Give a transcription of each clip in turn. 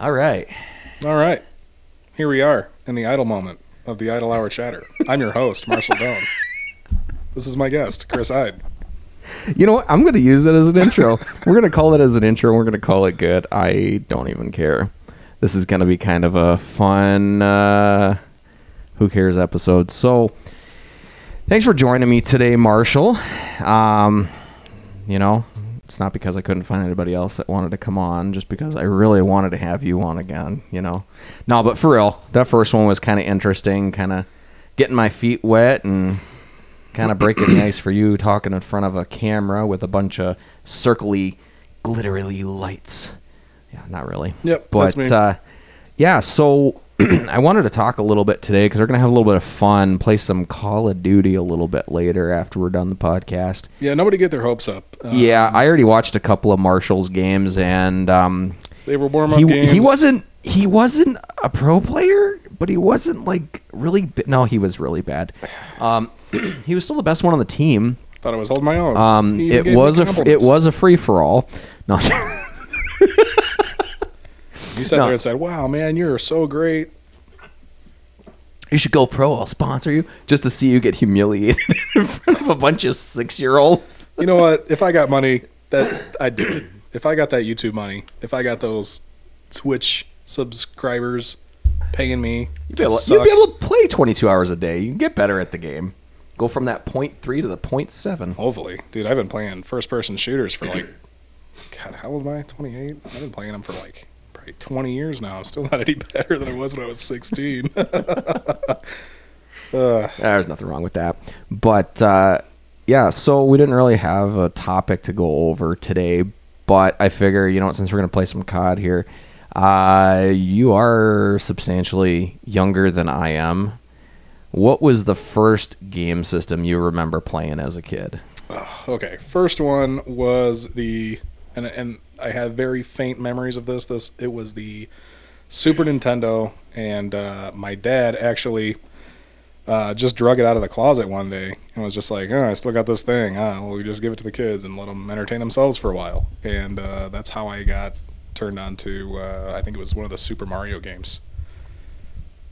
All right. All right. Here we are in the idle moment of the Idle Hour Chatter. I'm your host, Marshall Doane. This is my guest, Chris Hyde. You know what? I'm going to use it as an intro. we're going to call it as an intro. We're going to call it good. I don't even care. This is going to be kind of a fun, uh, who cares episode. So, thanks for joining me today, Marshall. Um, you know, it's not because I couldn't find anybody else that wanted to come on, just because I really wanted to have you on again, you know. No, but for real, that first one was kind of interesting, kind of getting my feet wet and kind of breaking the ice for you talking in front of a camera with a bunch of circly, glittery lights. Yeah, not really. Yep, but that's me. Uh, yeah, so I wanted to talk a little bit today because we're gonna have a little bit of fun, play some Call of Duty a little bit later after we're done the podcast. Yeah, nobody get their hopes up. Uh, yeah, I already watched a couple of Marshall's games, and um, They were warm up he games. he wasn't he wasn't a pro player, but he wasn't like really. Bi- no, he was really bad. Um, he was still the best one on the team. Thought I was holding my own. Um, it was a it was a free for all. No, You sat no. there and said, "Wow, man, you're so great." you should go pro. I'll sponsor you just to see you get humiliated in front of a bunch of six year olds. You know what? If I got money, that I'd do. If I got that YouTube money, if I got those Twitch subscribers paying me You'd be, able, you'd be able to play 22 hours a day. You can get better at the game. Go from that point three to the point seven. hopefully, dude, I've been playing first person shooters for like, God, how old am I? 28. I've been playing them for like probably 20 years now. I'm still not any better than I was when I was 16. uh, There's nothing wrong with that. But uh, yeah, so we didn't really have a topic to go over today. But I figure, you know, since we're gonna play some COD here, uh, you are substantially younger than I am. What was the first game system you remember playing as a kid? Okay, first one was the and and I have very faint memories of this. This it was the Super Nintendo, and uh, my dad actually uh, just drug it out of the closet one day and was just like, oh, "I still got this thing. Ah, well, we just give it to the kids and let them entertain themselves for a while." And uh, that's how I got turned on to. Uh, I think it was one of the Super Mario games.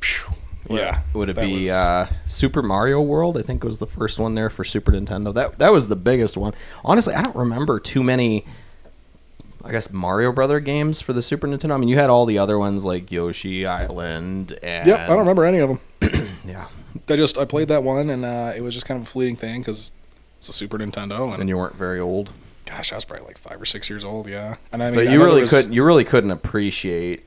Phew. Yeah, Would it be was- uh, Super Mario World? I think was the first one there for Super Nintendo. That that was the biggest one. Honestly, I don't remember too many. I guess Mario Brother games for the Super Nintendo. I mean, you had all the other ones like Yoshi Island and Yep, I don't remember any of them. Yeah, I just I played that one and uh, it was just kind of a fleeting thing because it's a Super Nintendo and and you weren't very old, gosh, I was probably like five or six years old. Yeah, and I mean, so you there really was- couldn't. You really couldn't appreciate. it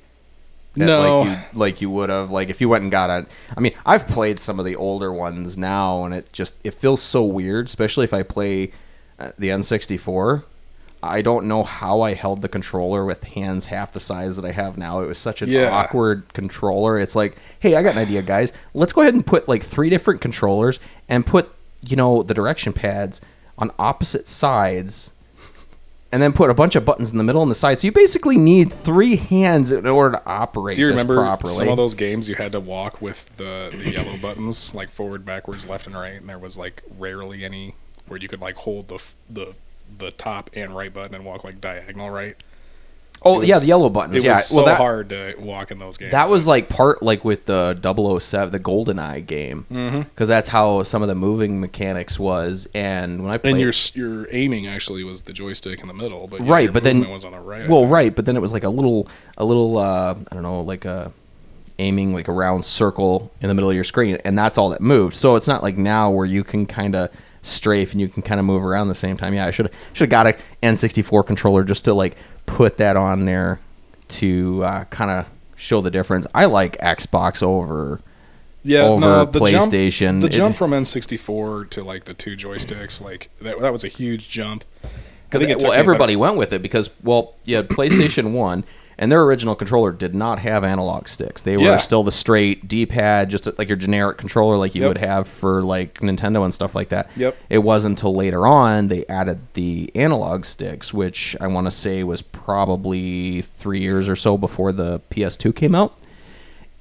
No. like you, like you would have like if you went and got a. I mean, I've played some of the older ones now, and it just it feels so weird, especially if I play uh, the N64. I don't know how I held the controller with hands half the size that I have now. It was such an Yeah. awkward controller. It's like, hey, I got an idea, guys. Let's go ahead and put like three different controllers and put you know the direction pads on opposite sides and then put a bunch of buttons in the middle and the side. So you basically need three hands in order to operate Do you remember properly. some of those games you had to walk with the the yellow buttons like forward, backwards, left, and right, and there was like rarely any where you could like hold the the the top and right button and walk like diagonal right. oh It yeah, the yellow buttons. It yeah, was so well that hard to walk in those games. that was like part like with the 007, the GoldenEye game, because that's how some of the moving mechanics was. And when I played, and your your aiming actually was the joystick in the middle, but yeah, right, your but then was on the right. Well, right, but then it was like a little, a little, uh, I don't know, like a aiming like a round circle in the middle of your screen, and that's all that moved. So it's not like now where you can kind of strafe and you can kind of move around the same time. Yeah, I should should have got a N64 controller just to like put that on there to uh, kind of show the difference. I like Xbox over. yeah, over no, the PlayStation. Jump, the It- jump from N64 to like the two joysticks, like that, that was a huge jump. Because think it took well, everybody went with it because well, you had PlayStation One, and their original controller did not have analog sticks. They were Yeah. still the straight D-pad, just like your generic controller, like you Yep. would have for like Nintendo and stuff like that. Yep. It wasn't until later on they added the analog sticks, which I want to say was probably three years or so before the PS2 came out.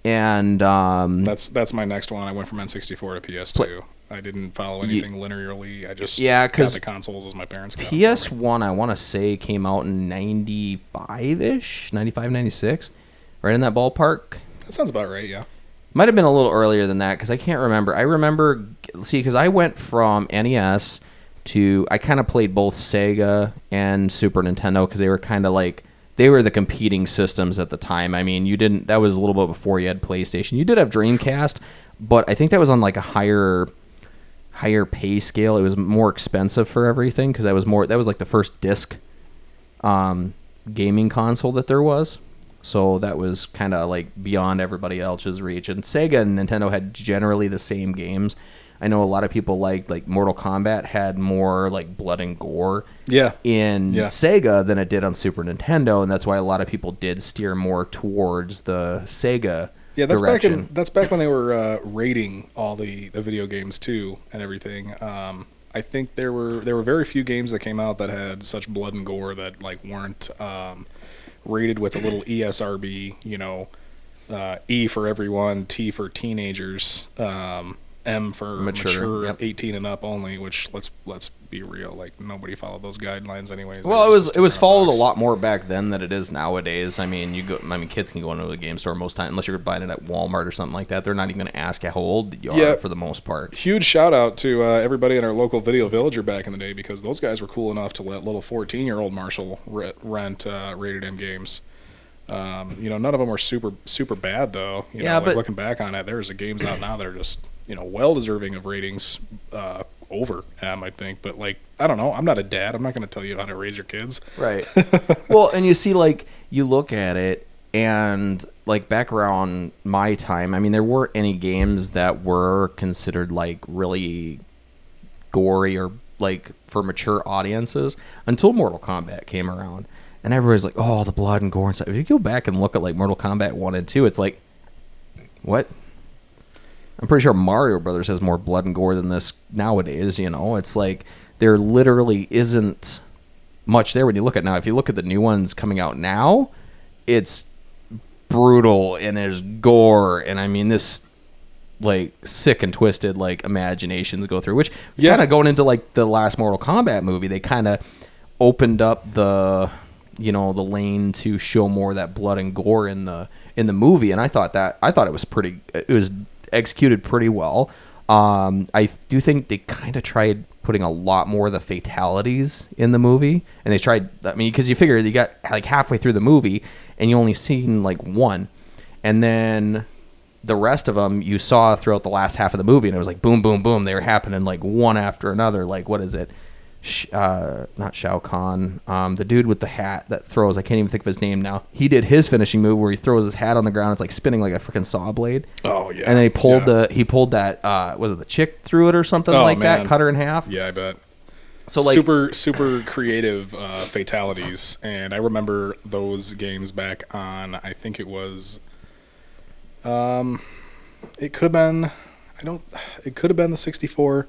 And um, That's that's my next one. I went from N64 to PS2. I didn't follow anything linearly. I just Yeah, because the consoles as my parents got. them for me. PS1, I want to say, came out in 95 ish, 95, 96. right in that ballpark. That sounds about right. Yeah. Might have been a little earlier than that because I can't remember. I remember, see, because I went from NES to I kind of played both Sega and Super Nintendo because they were kind of like they were the competing systems at the time. I mean, you didn't that was a little bit before you had PlayStation. You did have Dreamcast, but I think that was on like a higher higher pay scale. It was more expensive for everything because that was more that was like the first disc um, gaming console that there was. So that was kind of like beyond everybody else's reach. And Sega and Nintendo had generally the same games. I know a lot of people liked like Mortal Kombat had more like blood and gore Yeah. in Yeah. Sega than it did on Super Nintendo, and that's why a lot of people did steer more towards the Sega Yeah, that's direction. back in that's back when they were uh, rating all the, the video games too and everything. Um, I think there were there were very few games that came out that had such blood and gore that like weren't um, rated with a little ESRB. You know, uh, E for everyone, T for teenagers, um, M for Mature, mature, yep. 18 and up only. Which let's let's be real, like nobody followed those guidelines anyways. Well, it was it was followed a lot more back then than it is nowadays. I mean, you go. I mean, kids can go into a game store most time unless you're buying it at Walmart or something like that. They're not even going to ask you how old you are for the most part. huge shout out to uh, everybody in our local video villager back in the day because those guys were cool enough to let little 14 year old Marshall rent uh, rated M games. Um, you know, none of them were super super bad though. You Yeah, know, like looking back on it, there's a games out now that are just you know well deserving of ratings uh, over M, I think. But like, I don't know. I'm not a dad. I'm not going to tell you how to raise your kids. Right. well, and you see, like, you look at it, and like back around my time, I mean, there weren't any games that were considered like really gory or like for mature audiences until Mortal Kombat came around. And everybody's like, oh, the blood and gore and stuff. If you go back and look at like Mortal Kombat 1 and 2, it's like, what? I'm pretty sure Mario Brothers has more blood and gore than this nowadays. You know, it's like there literally isn't much there when you look at now. If you look at the new ones coming out now, it's brutal and there's gore, and I mean this like sick and twisted like imaginations go through. Which Yeah. kind of going into like the last Mortal Kombat movie, they kind of opened up the you know the lane to show more of that blood and gore in the in the movie. And i thought that i thought it was pretty it was executed pretty well. Um i do think they kind of tried putting a lot more of the fatalities in the movie. And they tried i mean because you figure you got like halfway through the movie and you only seen like one. And then the rest of them you saw throughout the last half of the movie and it was like boom boom boom. They were happening like one after another. Like what is it uh, not Shao Kahn, um, the dude with the hat that throws. I can't even think of his name now. He did his finishing move where he throws his hat on the ground. It's like spinning like a freaking saw blade. Oh yeah. And then he pulled yeah. the he pulled that uh, was it the chick through it or something Oh, like that, man. cut her in half. Yeah, I bet. So like super super creative uh, fatalities, and I remember those games back on. I think it was, um, it could have been. I don't. It could have been the 64,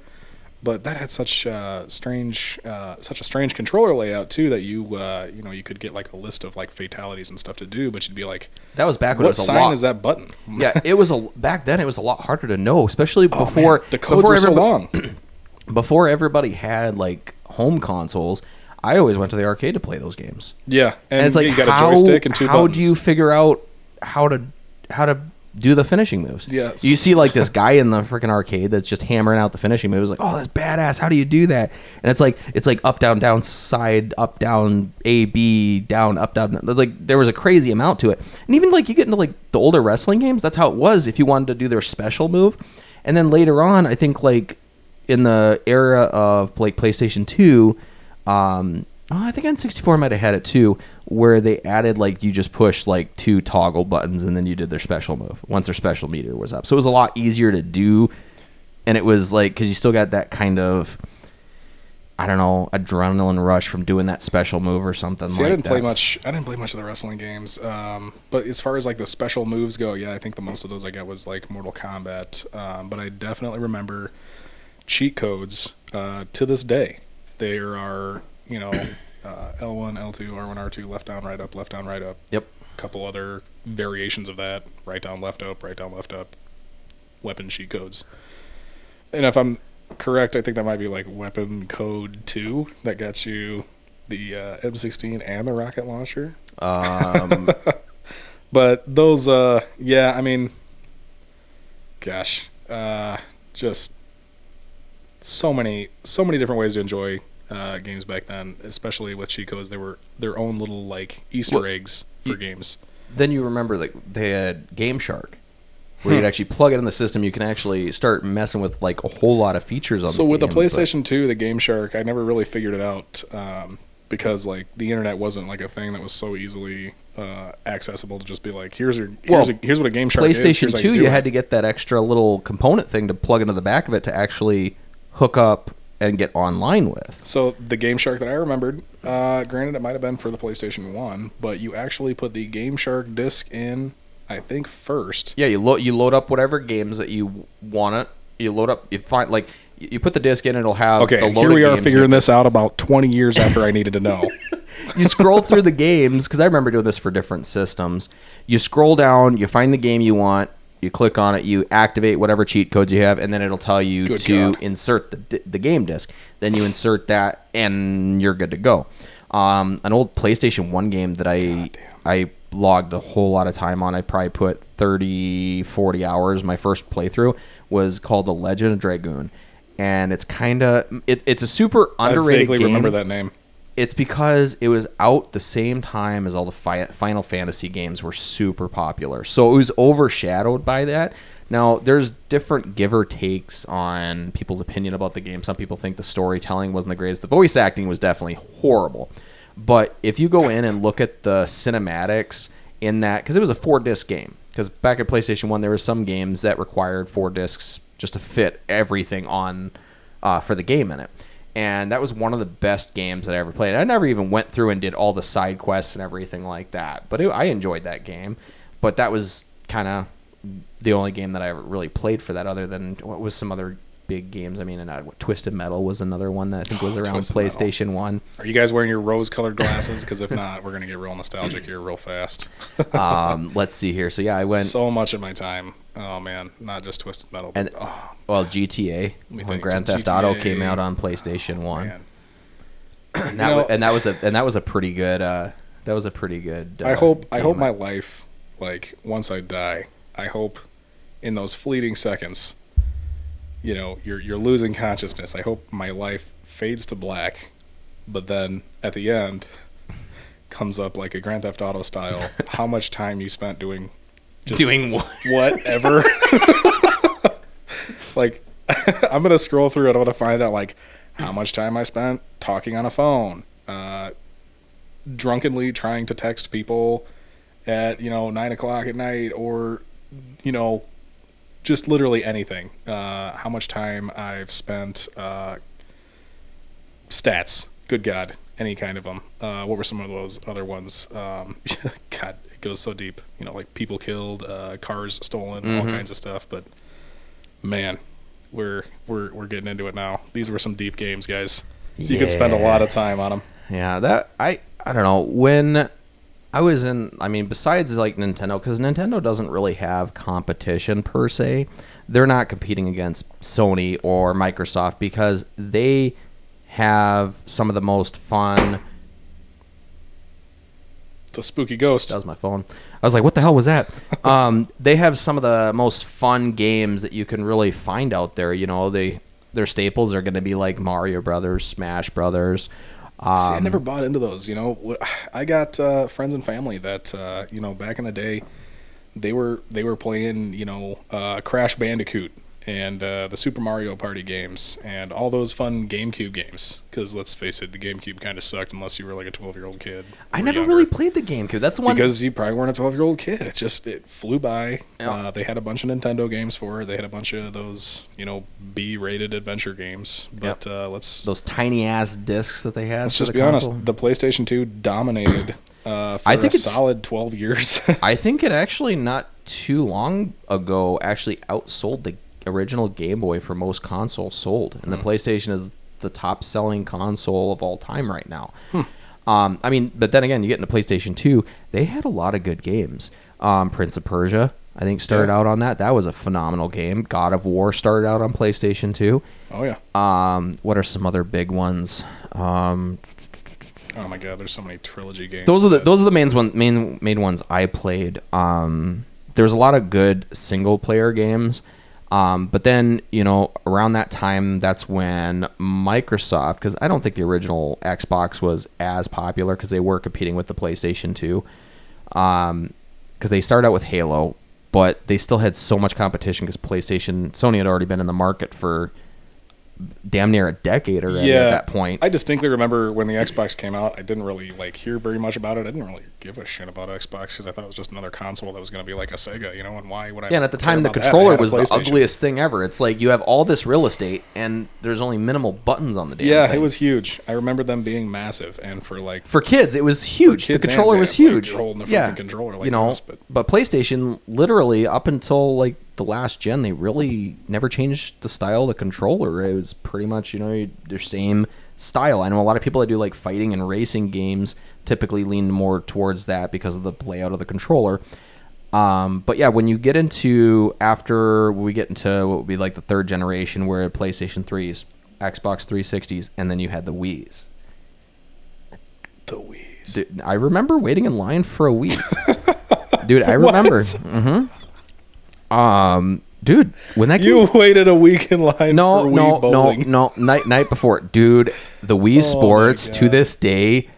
but that had such uh, strange, uh, such a strange controller layout too that you, uh, you know, you could get like a list of like fatalities and stuff to do, but you'd be like, that was back when what it was a sign lot. is that button? yeah, it was a back then. It was a lot harder to know, especially Oh, man, before the codes before were so long. before everybody had like home consoles. I always went to the arcade to play those games. Yeah, and, and it's like you got a how, joystick and two how buttons. do you figure out how to how to do the finishing moves. Yes. you see like this guy in the freaking arcade that's just hammering out the finishing moves like oh that's badass. How do you do that? And it's like it's like up down down side up down a b down up down like there was a crazy amount to it. And even like you get into like the older wrestling games that's how it was if you wanted to do their special move. And then later on i think like in the era of like PlayStation 2, um, oh, I think N64 might have had it too, where they added like you just push like two toggle buttons and then you did their special move once their special meter was up. So it was a lot easier to do, and it was like because you still got that kind of. I don't know, adrenaline rush from doing that special move or something See, like I didn't that. play much. I didn't play much of the wrestling games. Um, but as far as like the special moves go, yeah, I think the most of those I got was like Mortal Kombat. Um, but I definitely remember cheat codes uh, to this day. There are, you know, uh, L1, L2, R1, R2, left down, right up, left down, right up. Yep. A couple other variations of that: right down, left up, right down, left up. Weapon cheat codes. And if I'm correct, I think that might be like weapon code two that gets you the uh, M16 and the rocket launcher. Um, but those, uh, yeah, I mean, gosh, uh, just so many, so many different ways to enjoy uh, games back then, especially with cheat codes. They were their own little like Easter Well, eggs for you- games. Then you remember like they had Game Shark, where Hmm. you'd actually plug it in the system. You can actually start messing with like a whole lot of features on. So the with the game, but- PlayStation 2, the Game Shark, I never really figured it out um, because like the internet wasn't like a thing that was so easily uh, accessible to just be like, here's your here's, Well, a, here's what a Game Shark is. PlayStation here's Two, you it. had to get that extra little component thing to plug into the back of it to actually hook up and get online with. So the Game Shark that I remembered, uh, granted it might have been for the PlayStation One, but you actually put the Game Shark disc in, I think first. Yeah, you load you load up whatever games that you want it. You load up. You find like you put the disc in, it'll have Okay, the here we are figuring this out about 20 years after I needed to know. you scroll through the games because I remember doing this for different systems. You scroll down, you find the game you want, you click on it, you activate whatever cheat codes you have, and then it'll tell you Good to God. insert the the game disc. Then you insert that, and you're good to go. Um, an old PlayStation One game that I I logged a whole lot of time on. I probably put 30, 40 hours. My first playthrough was called The Legend of Dragoon. And it's kind of it, it's a super underrated. I vaguely game remember that name. It's because it was out the same time as all the fi- Final Fantasy games were super popular. So it was overshadowed by that. Now, there's different give or takes on people's opinion about the game. Some people think the storytelling wasn't the greatest. The voice acting was definitely horrible. But if you go in and look at the cinematics in that, because it was a four disc game, because back at PlayStation 1, there were some games that required four discs just to fit everything on uh, for the game in it and that was one of the best games that I ever played. I never even went through and did all the side quests and everything like that, but it, I enjoyed that game. But that was kind of the only game that I ever really played for that, other than what was some other big games. I mean, and uh, Twisted Metal was another one that I think was around Twisted Metal. PlayStation One. Are you guys wearing your rose-colored glasses? Because if not, we're gonna get real nostalgic here real fast. Um, let's see here. So yeah, I went so much of my time. Oh man, not just Twisted Metal. and oh well GTA when think, Grand Theft Auto came out on PlayStation One. man, and, that know- and that was a and that was a pretty good. Uh, that was a pretty good. Uh, I hope I hope my life, like once I die, I hope in those fleeting seconds, you know, you're you're losing consciousness. I hope my life fades to black, but then at the end comes up like a Grand Theft Auto style. how much time you spent doing just doing what? whatever. like, I'm gonna scroll through it. I'm gonna find out like how much time I spent talking on a phone, uh, drunkenly trying to text people at you know nine o'clock at night, or you know, just literally anything. Uh, how much time I've spent. Uh, stats. Good God, any kind of them. Uh, what were some of those other ones? Um, God, it goes so deep. You know, like people killed, uh, cars stolen, all Mhm. kinds of stuff. But man, we're we're we're getting into it now. These were some deep games, guys. You could spend a lot of time on them. Yeah, that I I don't know when I was in. I mean, besides like Nintendo, because Nintendo doesn't really have competition per se. They're not competing against Sony or Microsoft because they have some of the most fun. It's a spooky ghost. That was my phone. I was like, "What the hell was that?" um, they have some of the most fun games that you can really find out there. You know, they their staples are going to be like Mario Brothers, Smash Brothers. Um, See, I never bought into those. You know, I got uh, friends and family that uh, you know back in the day, they were they were playing you know uh, Crash Bandicoot and uh, the Super Mario Party games and all those fun GameCube games. Because let's face it, the GameCube kind of sucked unless you were like a twelve year old kid. I never younger. really played the GameCube. That's the one. because you probably weren't a 12 year old kid. It just it flew by. Yeah. Uh, they had a bunch of Nintendo games for it. They had a bunch of those you know B rated adventure games. But uh, let's those tiny ass discs that they had. let's just be console. honest. The PlayStation 2 dominated uh, for I think a it's- solid 12 years. I think it actually not too long ago actually outsold the original Game Boy for most consoles sold, and the Hmm. PlayStation is the top selling console of all time right now. Hmm. Um, I mean, but then again, you get into PlayStation Two, they had a lot of good games. Um, Prince of Persia, I think, started out on that. That was a phenomenal game. God of War started out on PlayStation Two. oh yeah. Um, what are some other big ones? Um, Oh my god, there's so many trilogy games. those are the that- those are the main one main main ones I played. Um, there was a lot of good single player games. Um, but then you know around that time, that's when Microsoft, because I don't think the original Xbox was as popular because they were competing with the PlayStation Two. Um, because they started out with Halo, but they still had so much competition because PlayStation, Sony had already been in the market for damn near a decade already at that point. I distinctly remember when the Xbox came out. I didn't really like hear very much about it. I didn't really give a shit about Xbox because I thought it was just another console that was going to be like a Sega, you know. And why would I? Yeah, and at the time, the about that? I controller was the ugliest thing ever. It's like you have all this real estate, and there's only minimal buttons on the damn Yeah, thing. it was huge. I remember them being massive, and for like for kids. It was huge. the controller was like, huge. you're holding freaking yeah, controller like you know. this, but- but PlayStation, literally up until like the last gen, they really never changed the style of the controller. It was pretty much you know their same style. I know a lot of people that do like fighting and racing games typically lean more towards that because of the layout of the controller. Um, but yeah, when you get into after we get into what would be like the third generation, where PlayStation 3s, Xbox 360s, and then you had the Wii's. the Wii's. Dude, I remember waiting in line for a week. dude, I remember. hmm Um, dude, when that You came, waited a week in line no, for Wii no, no, bowling. no, night night before, dude, the Wii Oh Sports to this day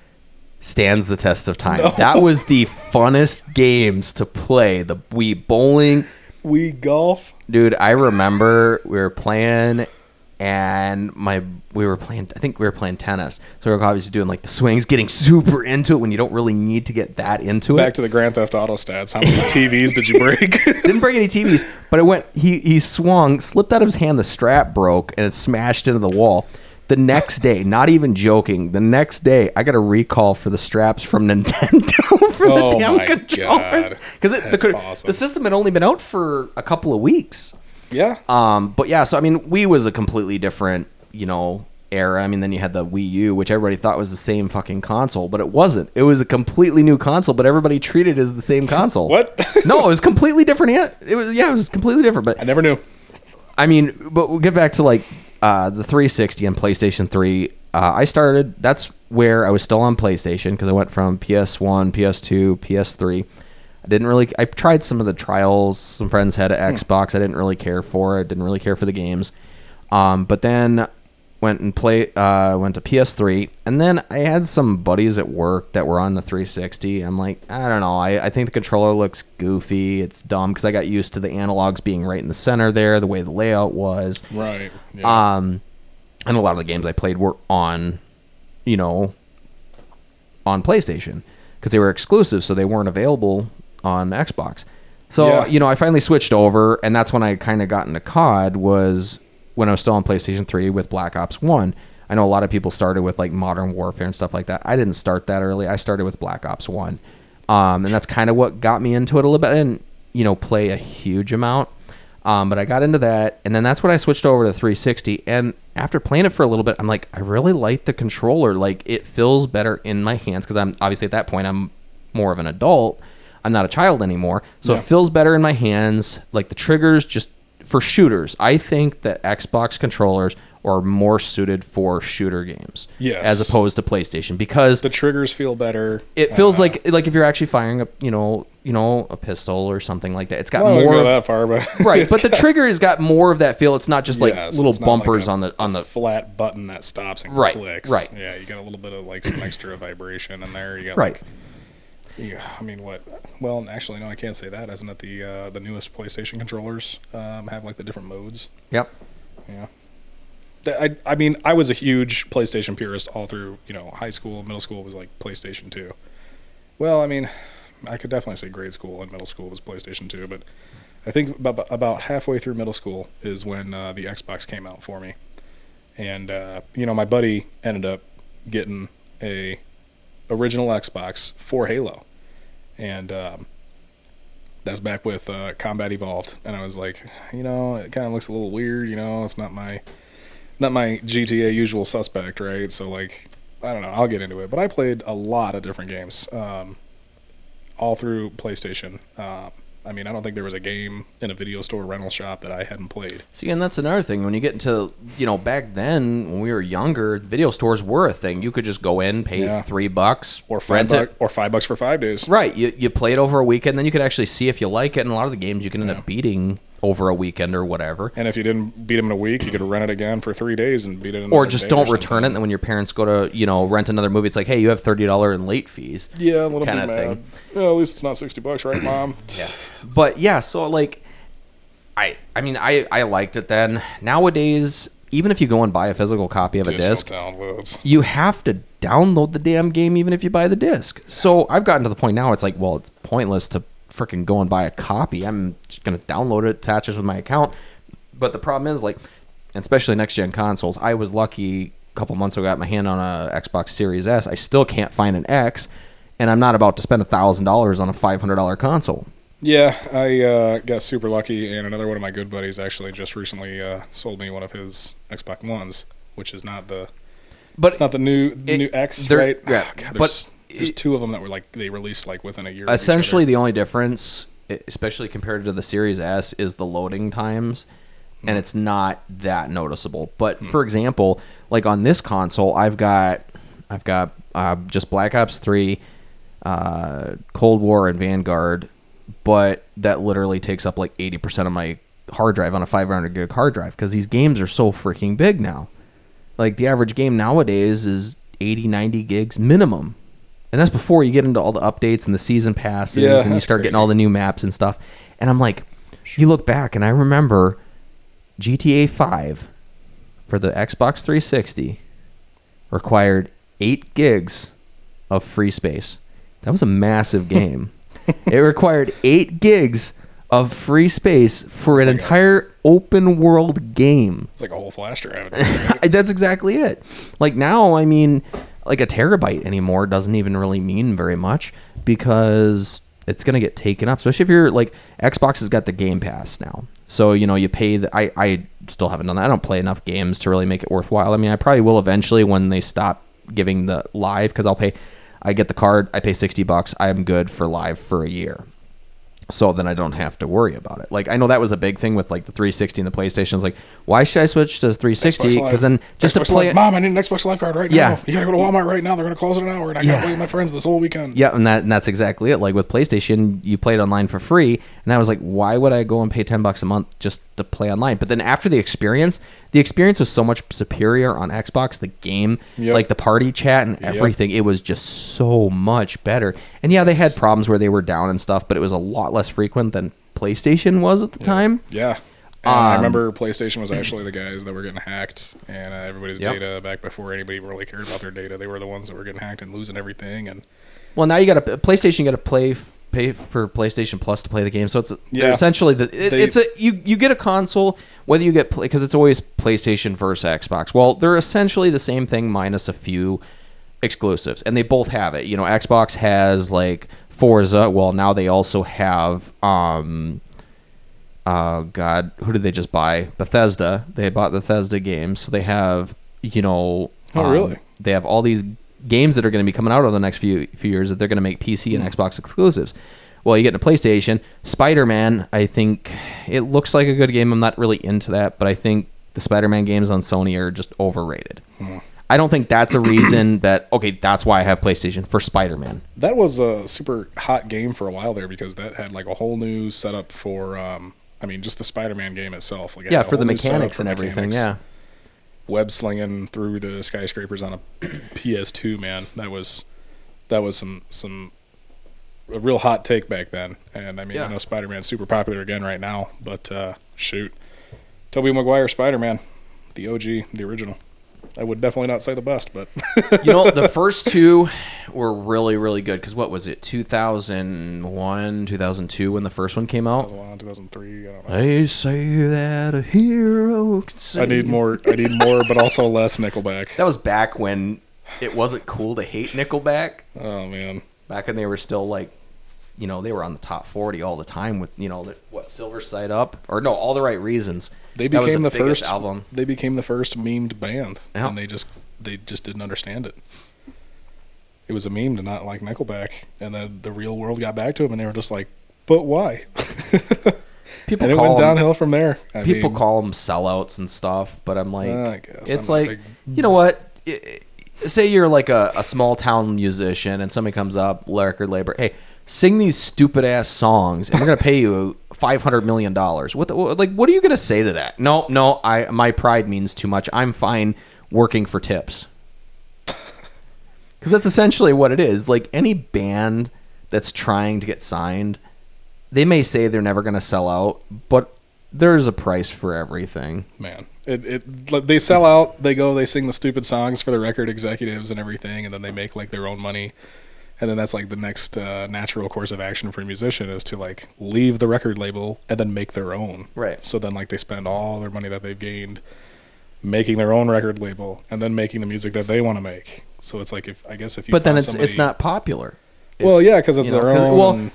stands the test of time. That was the funnest games to play. The Wii bowling, Wii golf. dude. I remember we were playing. And my, we were playing. I think we were playing tennis. So we were obviously doing like the swings, getting super into it when you don't really need to get that into it. Back to the Grand Theft Auto stats. How many TVs did you break? didn't break any TVs, but it went. He he swung, slipped out of his hand. The strap broke, and it smashed into the wall. The next day, not even joking, the next day I got a recall for the straps from Nintendo for Oh the damn controllers because the, awesome. the system had only been out for a couple of weeks. Yeah. Um, but yeah, so I mean, Wii was a completely different, you know, era. I mean, then you had the Wii U, which everybody thought was the same fucking console, but it wasn't. It was a completely new console, but everybody treated it as the same console. What? no, it was completely different. Yeah, It was yeah, it was completely different. But I never knew. I mean, but we'll get back to like uh, the 360 and PlayStation 3. Uh, I started. That's where I was still on PlayStation because I went from PS1, PS2, PS3. I didn't really. I tried some of the trials. Some friends had an Xbox. I didn't really care for it. Didn't really care for the games. Um, but then went and play. Uh, went to PS3, and then I had some buddies at work that were on the 360. I'm like, I don't know. I, I think the controller looks goofy. It's dumb because I got used to the analogs being right in the center there, the way the layout was. Right. Yeah. Um, and a lot of the games I played were on, you know, on PlayStation because they were exclusive, so they weren't available on Xbox. So Yeah. you know, I finally switched over, and that's when I kind of got into COD. Was when I was still on PlayStation Three with Black Ops One. I know a lot of people started with like Modern Warfare and stuff like that. I didn't start that early. I started with Black Ops One, um, and that's kind of what got me into it a little bit. I didn't, you know, play a huge amount, um, but I got into that, and then that's when I switched over to 360. And after playing it for a little bit, I'm like, I really like the controller. Like it feels better in my hands because I'm obviously at that point I'm more of an adult. I'm not a child anymore, so Yeah. it feels better in my hands. Like the triggers, just for shooters, I think that Xbox controllers are more suited for shooter games, Yes. as opposed to PlayStation, because the triggers feel better. it feels Uh, like like if you're actually firing a you know you know a pistol or something like that. It's got wouldn't more go of, that far, but right, but the trigger has got more of that feel. It's not just like Yes, little not like bumpers a- on the on the flat button that stops and Right, clicks. right. Yeah, you got a little bit of like some extra vibration in there. You got right. Like, yeah, I mean, what? Well, actually, no, I can't say that. Isn't it the uh, the newest PlayStation controllers um, have like the different modes? Yep. Yeah. I, I mean, I was a huge PlayStation purist all through, you know, high school, middle school was like PlayStation 2. Well, I mean, I could definitely say grade school and middle school was PlayStation 2, but I think about, about halfway through middle school is when uh, the Xbox came out for me. And, uh, you know, my buddy ended up getting a original Xbox for Halo. And um, that's back with uh, Combat Evolved. And I was like, you know, it kind of looks a little weird, you know, it's not my not my GTA usual suspect, right? So like, I don't know. I'll get into it, but I played a lot of different games, um, all through PlayStation. Um, I mean, I don't think there was a game in a video store rental shop that I hadn't played. See, and that's another thing. When you get into, you know, back then when we were younger, video stores were a thing. You could just go in, pay Yeah. three bucks, Or five rent buck, it. or five bucks for five days. Right. You, you play it over a weekend, then you could actually see if you like it. And a lot of the games you can end Yeah. up beating over a weekend or whatever. And if you didn't beat them in a week, you could rent it again for three days and beat it. Or just don't something. return it. And then when your parents go to, you know, rent another movie, it's like, hey, you have $30 in late fees. Yeah, a little kinda bit thing. mad. Well, at least it's not sixty bucks, right, mom? Yeah. But yeah, so like I I mean I I liked it then. Nowadays, even if you go and buy a physical copy of a Digital disc, downloads. you have to download the damn game even if you buy the disc. So I've gotten to the point now it's like, well, it's pointless to freaking go and buy a copy. I'm just gonna download it, attach it with my account. But the problem is like especially next gen consoles, I was lucky a couple months ago I got my hand on a Xbox Series S. I still can't find an X and I'm not about to spend a thousand dollars on a five hundred dollar console. Yeah, I uh, got super lucky, and another one of my good buddies actually just recently uh, sold me one of his Xbox Ones, which is not the But it's not the new the It- new X, right? yeah, Ah, God, but there's, two of them that were like they released like within a year. essentially the only difference especially compared to the series s is the loading times and it's not that noticeable. But for example like on this console i've got i've got uh, just black ops 3 uh, cold war and vanguard but that literally takes up like 80% of my hard drive on a 500 gig hard drive because these games are so freaking big now. Like the average game nowadays is 80 90 gigs minimum and that's before you get into all the updates and the season passes Yeah, and you start getting all the new maps and stuff. And i'm like you look back and i remember gta 5 for the xbox 360 required 8 gigs of free space. That was a massive game. It required 8 gigs of free space for an like a- entire open world game. It's like a whole flash drive. that's exactly it. Like now, I mean, like a terabyte anymore doesn't even really mean very much because it's gonna get taken up. Especially if you're like Xbox has got the Game Pass now, so you know you pay. The, I I still haven't done that. I don't play enough games to really make it worthwhile. I mean, I probably will eventually when they stop giving the live because I'll pay. I get the card. I pay sixty bucks. I'm good for live for a year so then I don't have to worry about it. Like I know that was a big thing with like the 360 and the PlayStation. It's like, why should I switch to 360? Because then just Xbox to play Live. it, Mom, I need an Xbox Live card right Yeah. now. You gotta go to Walmart right now. They're gonna close in an hour, and I Yeah. gotta play with my friends this whole weekend. yeah, and that and that's exactly it. Like with PlayStation, you played online for free, and I was like, why would I go and pay 10 bucks a month just to play online? But then after the experience, the experience was so much superior on Xbox. The game, Yep. like the party chat and Yep. everything, it was just so much better. And yeah, they had problems where they were down and stuff, but it was a lot less frequent than PlayStation was at the time. Yeah. And I Um, remember PlayStation was actually the guys that were getting hacked, and uh, everybody's Yep. data back before anybody really cared about their data. They were the ones that were getting hacked and losing everything. And Well, now you got a PlayStation. You got to play pay for PlayStation Plus to play the game. So it's Yeah. essentially the it, They- it's a you you get a console whether you get play because it's always PlayStation versus Xbox. Well, they're essentially the same thing minus a few exclusives, and they both have it. You know, Xbox has like Forza. Well, now they also have um. Oh God, who did they just buy? Bethesda. They bought Bethesda games, so they have you know. Oh, um, really? They have all these games that are going to be coming out over the next few few years that they're going to make PC Hmm. and Xbox exclusives. Well, you get into PlayStation, Spider Man. I think it looks like a good game. I'm not really into that, but I think the Spider Man games on Sony are just overrated. Hmm. I don't think that's a reason that okay, that's why I have PlayStation for Spider Man. that was a super hot game for a while there because that had like a whole new setup for. Um, I mean, just the Spider-Man game itself. Like it Yeah, for the whole new setup mechanics and everything. mechanics. Yeah. Web slinging through the skyscrapers on a PS2, man. That was that was some some a real hot take back then. And I mean, Yeah. I know Spider-Man's super popular again right now, but uh, shoot, Tobey Maguire Spider-Man, the OG, the original. I would definitely not say the best, but you know, the first two were really, really good. Because what was it, 2001, 2002 when the first one came out? 2001, 2003. I don't know. They say that a hero can save. I need more. I need more, but also less Nickelback. That was back when it wasn't cool to hate Nickelback. Oh man, Back when they were still like, you know, they were on the top 40 all the time with, you know, what, Silver Side Up? Or no, All the Right Reasons. They became the, biggest first album. They became the first memed band, Yeah. and they just they just didn't understand it. It was a meme to not like Nickelback, and then the real world got back to them, and they were just like, but why? People and it call went 'em- downhill from there. I people mean, call them sellouts and stuff, but I'm like, it's I'm like, big- you know what? Say you're like a, a small town musician and somebody comes up, record labor, hey, sing these stupid ass songs and we're gonna pay you five hundred million dollars. What, like what are you gonna say to that? No, no, I my pride means too much. I'm fine working for tips. Because that's essentially what it is. Like any band that's trying to get signed, they may say they're never going to sell out, but there's a price for everything. man. It, it they sell out. They go. They sing the stupid songs for the record executives and everything, and then they make like their own money. And then that's like the next uh, natural course of action for a musician is to like leave the record label and then make their own. Right. So then like they spend all their money that they've gained making their own record label and then making the music that they want to make. So it's like if I guess if you But then it's it's not popular. Well, yeah, because it's you know, their own. Well,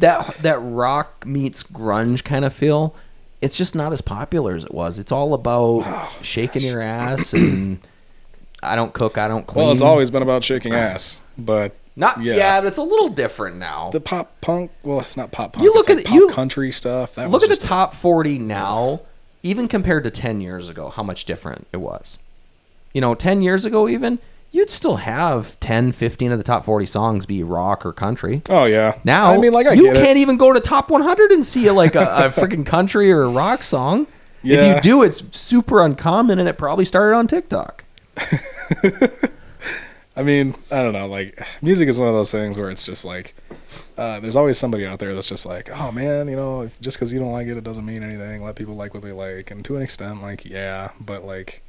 that that rock meets grunge kind of feel. It's just not as popular as it was. It's all about Oh, shaking your ass and I don't cook, I don't clean. well, it's always been about shaking ass, but not yeah. yeah. but it's a little different now. the pop punk. Well, it's not pop punk. You it's look like at- pop you- country stuff. That Look at the top 40 now, even compared to 10 years ago, how much different it was. You know, 10 years ago, even, you'd still have 10, 15 of the top 40 songs be rock or country. Oh yeah. Now, I mean, like I you can't it. even go to top 100 and see like a, a freaking country or a rock song. If you do, it's super uncommon and it probably started on TikTok. I mean, I don't know. Like, music is one of those things where it's just like, uh, there's always somebody out there that's just like, oh man, you know, if, just because you don't like it, it doesn't mean anything. Let people like what they like, and to an extent, like, yeah, but like,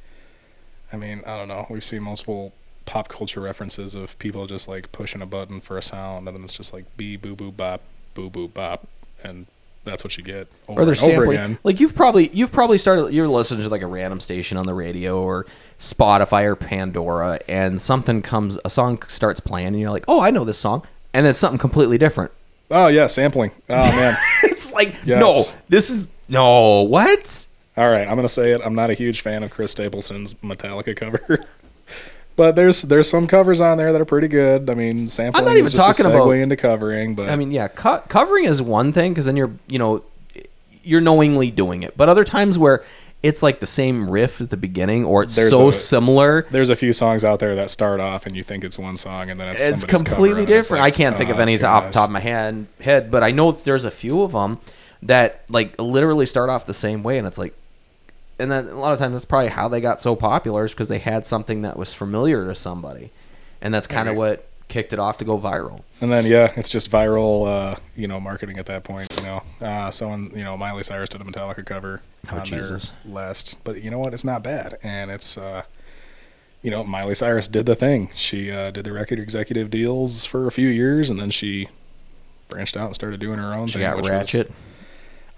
I mean, I don't know. We've seen multiple pop culture references of people just like pushing a button for a sound, and then it's just like bee boo boo bop, boo boo bop, and that's what you get over or they're and over sampling. again. Like you've probably you've probably started you're listening to like a random station on the radio or Spotify or Pandora, and something comes a song starts playing, and you're like, oh, I know this song, and then something completely different. Oh yeah, sampling. Oh man. it's like Yes. no, this is no what. All right, I'm gonna say it. I'm not a huge fan of Chris Stapleton's Metallica cover, but there's there's some covers on there that are pretty good. I mean, sampling even is just talking a segue about- into covering, but I mean, yeah, co- covering is one thing because then you're you know you're knowingly doing it, but other times where it's like the same riff at the beginning or it's There's so a- similar. there's a few songs out there that start off and you think it's one song and then it's it's completely and it's different. like, I can't think of oh, any off the top of my head, head, but I know that there's a few of them that like literally start off the same way, and it's like, and then a lot of times that's probably how they got so popular is because they had something that was familiar to somebody, and that's kind of Maybe. what kicked it off to go viral. And then yeah, it's just viral, uh, you know, marketing at that point. You know, uh, someone, you know, Miley Cyrus did a Metallica cover Oh, on Jesus. their last, but you know what? It's not bad, and it's, uh, you know, Miley Cyrus did the thing. She uh, did the record executive deals for a few years, and then she branched out and started doing her own She thing. got which was- ratchet.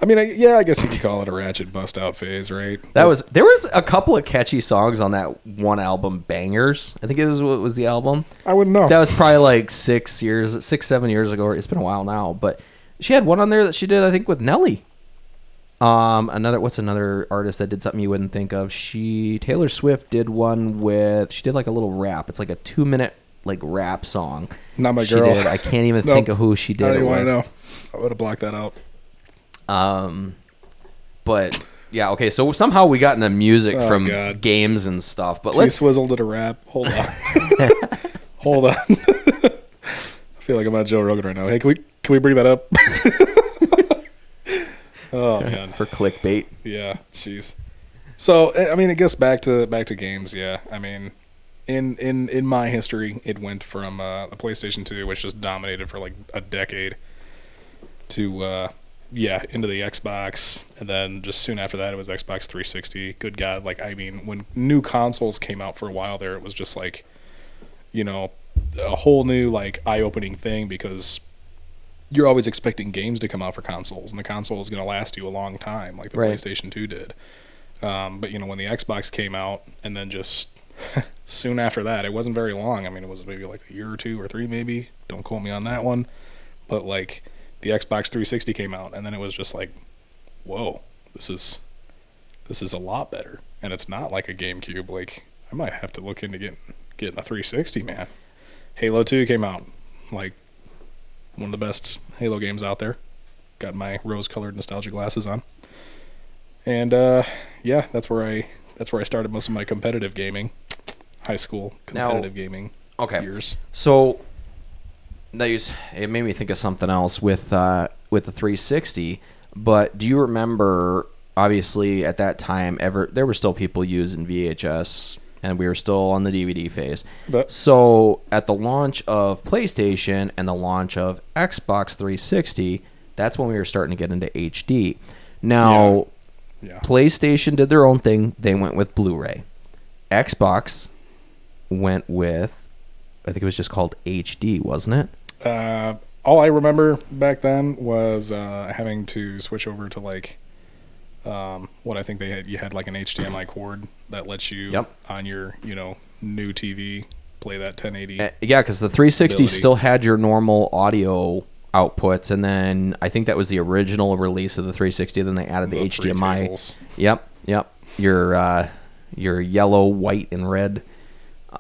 I mean, I, yeah, I guess you could call it a ratchet bust out phase, right? That was there was a couple of catchy songs on that one album, Bangers. I think it was what was the album. I wouldn't know. That was probably like six years, six seven years ago. It's been a while now, but she had one on there that she did, I think, with Nelly. Um, another what's another artist that did something you wouldn't think of? She Taylor Swift did one with she did like a little rap. It's like a two minute like rap song. Not my she girl. did. I can't even Nope. think of who she I did don't it even want to know. I would have blocked that out. Um, but yeah, okay. So somehow we got into music Oh, from God. games and stuff. But T let's Swizzle did a rap. Hold on. Hold on. I feel like I'm on Joe Rogan right now. Hey, can we can we bring that up? oh man. for clickbait. Yeah. Jeez. So I I mean, it gets back to back to games. Yeah. I mean, in in in my history, it went from uh, the PlayStation 2, which just dominated for like a decade, to uh, yeah, into the Xbox, and then just soon after that, it was Xbox 360. Good God, like I mean, when new consoles came out for a while there, it was just like, you know, a whole new like eye-opening thing because you're always expecting games to come out for consoles, and the console is going to last you a long time, like the Right. PlayStation 2 did. Um, but you know, when the Xbox came out, and then just soon after that, it wasn't very long. I mean, it was maybe like a year or two or three, maybe. Don't quote me on that one. But like, the Xbox 360 came out, and then it was just like, whoa, this is this is a lot better, and it's not like a GameCube. Like, I might have to look into getting getting a 360, man. Halo 2 came out, like one of the best Halo games out there. got my rose-colored nostalgia glasses on, and uh, yeah, that's where I that's where I started most of my competitive gaming, high school Now- competitive gaming Okay. years. So that it made me think of something else with uh, with the 360. But do you remember? Obviously, at that time, ever there were still people using VHS, and we were still on the DVD phase. But- so at the launch of PlayStation and the launch of Xbox 360, that's when we were starting to get into HD. Now, Yeah, PlayStation did their own thing. They went with Blu-ray. Xbox went with, I think it was just called HD, wasn't it? Uh, all I remember back then was uh, having to switch over to like um, what I think they had. You had like an HDMI cord that lets you Yep. on your you know new TV play that 1080. Uh, yeah, because the 360 Ability. still had your normal audio outputs, and then I think that was the original release of the 360. Then they added the, The HDMI. Yep, yep. Your uh, your yellow, white, and red.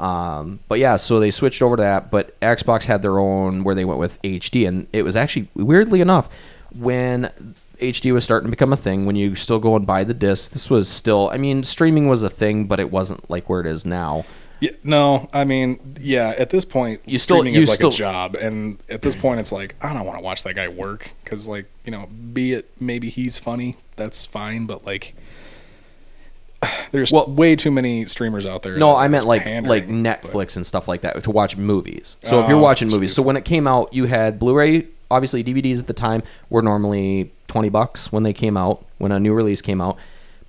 Um, but yeah, so they switched over to that. But Xbox had their own where they went with HD, and it was actually weirdly enough when HD was starting to become a thing. When you still go and buy the disc, this was still. I mean, streaming was a thing, but it wasn't like where it is now. Yeah, no, I mean, yeah. At this point, You still- streaming you is like still- a job, and at this point, it's like I don't want to watch that guy work because, like, you know, be it maybe he's funny, that's fine, but like, there's Well- way too many streamers out there. No, I meant like like but- Netflix and stuff like that to watch movies. So if you're Oh, watching movies, jeez. so when it came out, you had Blu-ray. Obviously, DVDs at the time were normally twenty bucks when they came out. When a new release came out,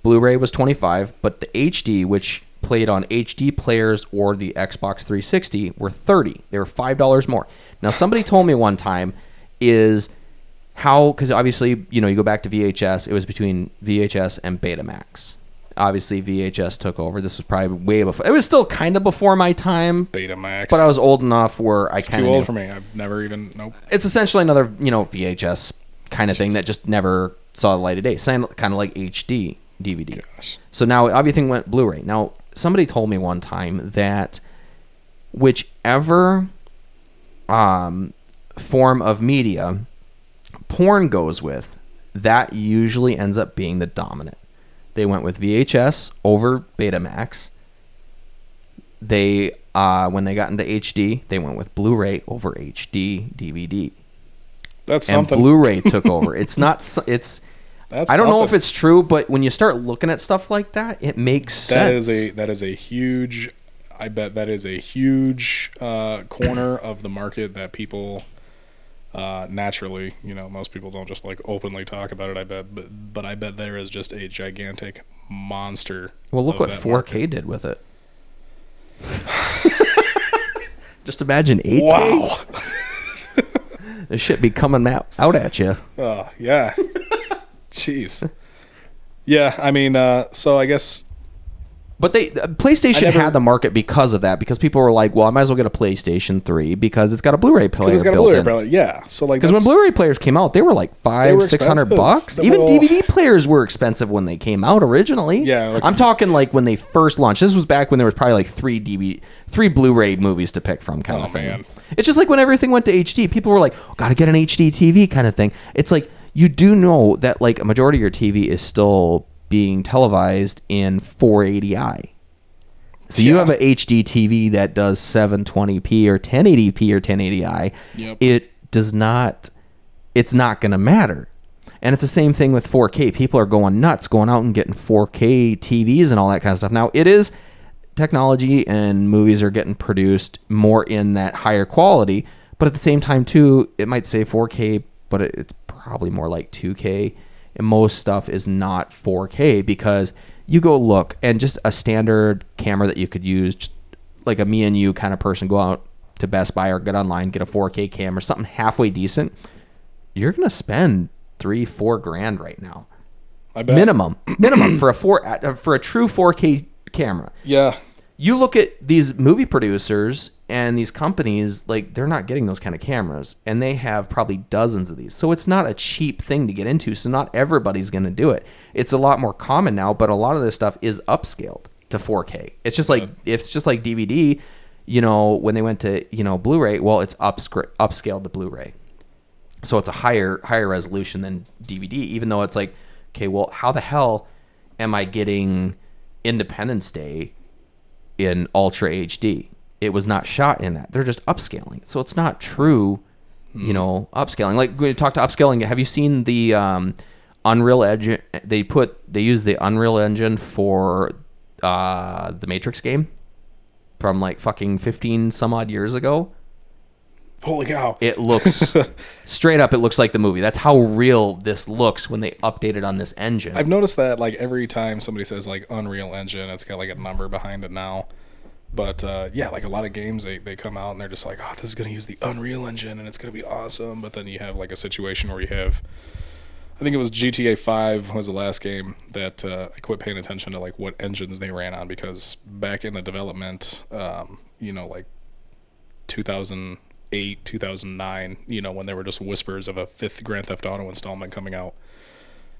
Blu-ray was twenty five, but the HD, which played on HD players or the Xbox 360, were thirty. They were five dollars more. Now, somebody told me one time is how because obviously you know you go back to VHS. It was between VHS and Betamax. Obviously, VHS took over. This was probably way before. It was still kind of before my time, Betamax. but I was old enough where I kind too of old for me. I've never even nope. It's essentially another you know VHS kind of thing that just never saw the light of day. Same kind of like HD DVD. Gosh. So now everything went Blu-ray. Now somebody told me one time that whichever um, form of media porn goes with, that usually ends up being the dominant. They went with VHS over Betamax. They uh, when they got into HD, they went with Blu-ray over HD DVD, That's and something. Blu-ray took over. It's not. It's. That's I don't know if it's true, but when you start looking at stuff like that, it makes sense. That is a that is a huge. I bet that is a huge uh, corner of the market that people uh, naturally, you know, most people don't just like openly talk about it. I bet, but but I bet there is just a gigantic monster. Well, look of what 4K market. did with it. Just imagine 8K. Wow. This shit be coming out, out at you. Oh yeah. Jeez. Yeah, I mean, uh, so I guess But they uh, PlayStation never- had the market because of that. Because people were like, "Well, I might as well get a PlayStation 3 because it's got a Blu-ray player it's got a Blu-ray in." player. Yeah. So like Because when Blu-ray players came out, they were like five, six hundred bucks. Even whole- DVD players were expensive when they came out originally. Yeah, like- I'm talking like when they first launched. This was back when there was probably like three DVD, three Blu-ray movies to pick from, kind Oh, of thing. man. It's just like when everything went to HD, people were like, oh, "Got to get an HD TV," kind of thing. It's like you do know that like a majority of your TV is still being televised in 480i. So you have a HD TV that does 720p or 1080p or 1080i. Yep. It does not. It's not going to matter. And it's the same thing with 4K. People are going nuts, going out and getting 4K TVs and all that kind of stuff. Now it is technology, and movies are getting produced more in that higher quality. But at the same time, too, it might say 4K, but it's probably more like 2K. And most stuff is not 4K because you go look and just a standard camera that you could use, just like a me and you kind of person, go out to Best Buy or get online, get a 4K camera, something halfway decent. You're gonna spend three, four grand right now, I bet minimum, minimum for a four uh, for a true 4K camera Yeah. You look at these movie producers and these companies like they're not getting those kind of cameras and they have probably dozens of these. So it's not a cheap thing to get into so not everybody's going to do it. It's a lot more common now but a lot of this stuff is upscaled to 4k it's just like it's just like dvd you know when they went to you know blu-ray well it's upscr- upscaled to blu-ray. So it's a higher higher resolution than DVD. Even though it's like, okay, well, how the hell am I getting Independence Day in Ultra HD? It was not shot in that. They're just upscaling, so it's not true. You know, upscaling. Like when you talk to upscaling, have you seen the um, Unreal Engine? They put they use the Unreal Engine for uh, the Matrix game from like fucking fifteen some odd years ago. Holy cow! It looks straight up. It looks like the movie. That's how real this looks when they update it on this engine. I've noticed that like every time somebody says like Unreal Engine, it's got like a number behind it now. But uh, yeah, like a lot of games, they, they come out and they're just like, oh, this is going to use the Unreal Engine and it's going to be awesome. But then you have like a situation where you have, I think it was GTA 5 was the last game that uh, I quit paying attention to like what engines they ran on because back in the development, um, you know, like 2008, 2009, you know, when there were just whispers of a fifth Grand Theft Auto installment coming out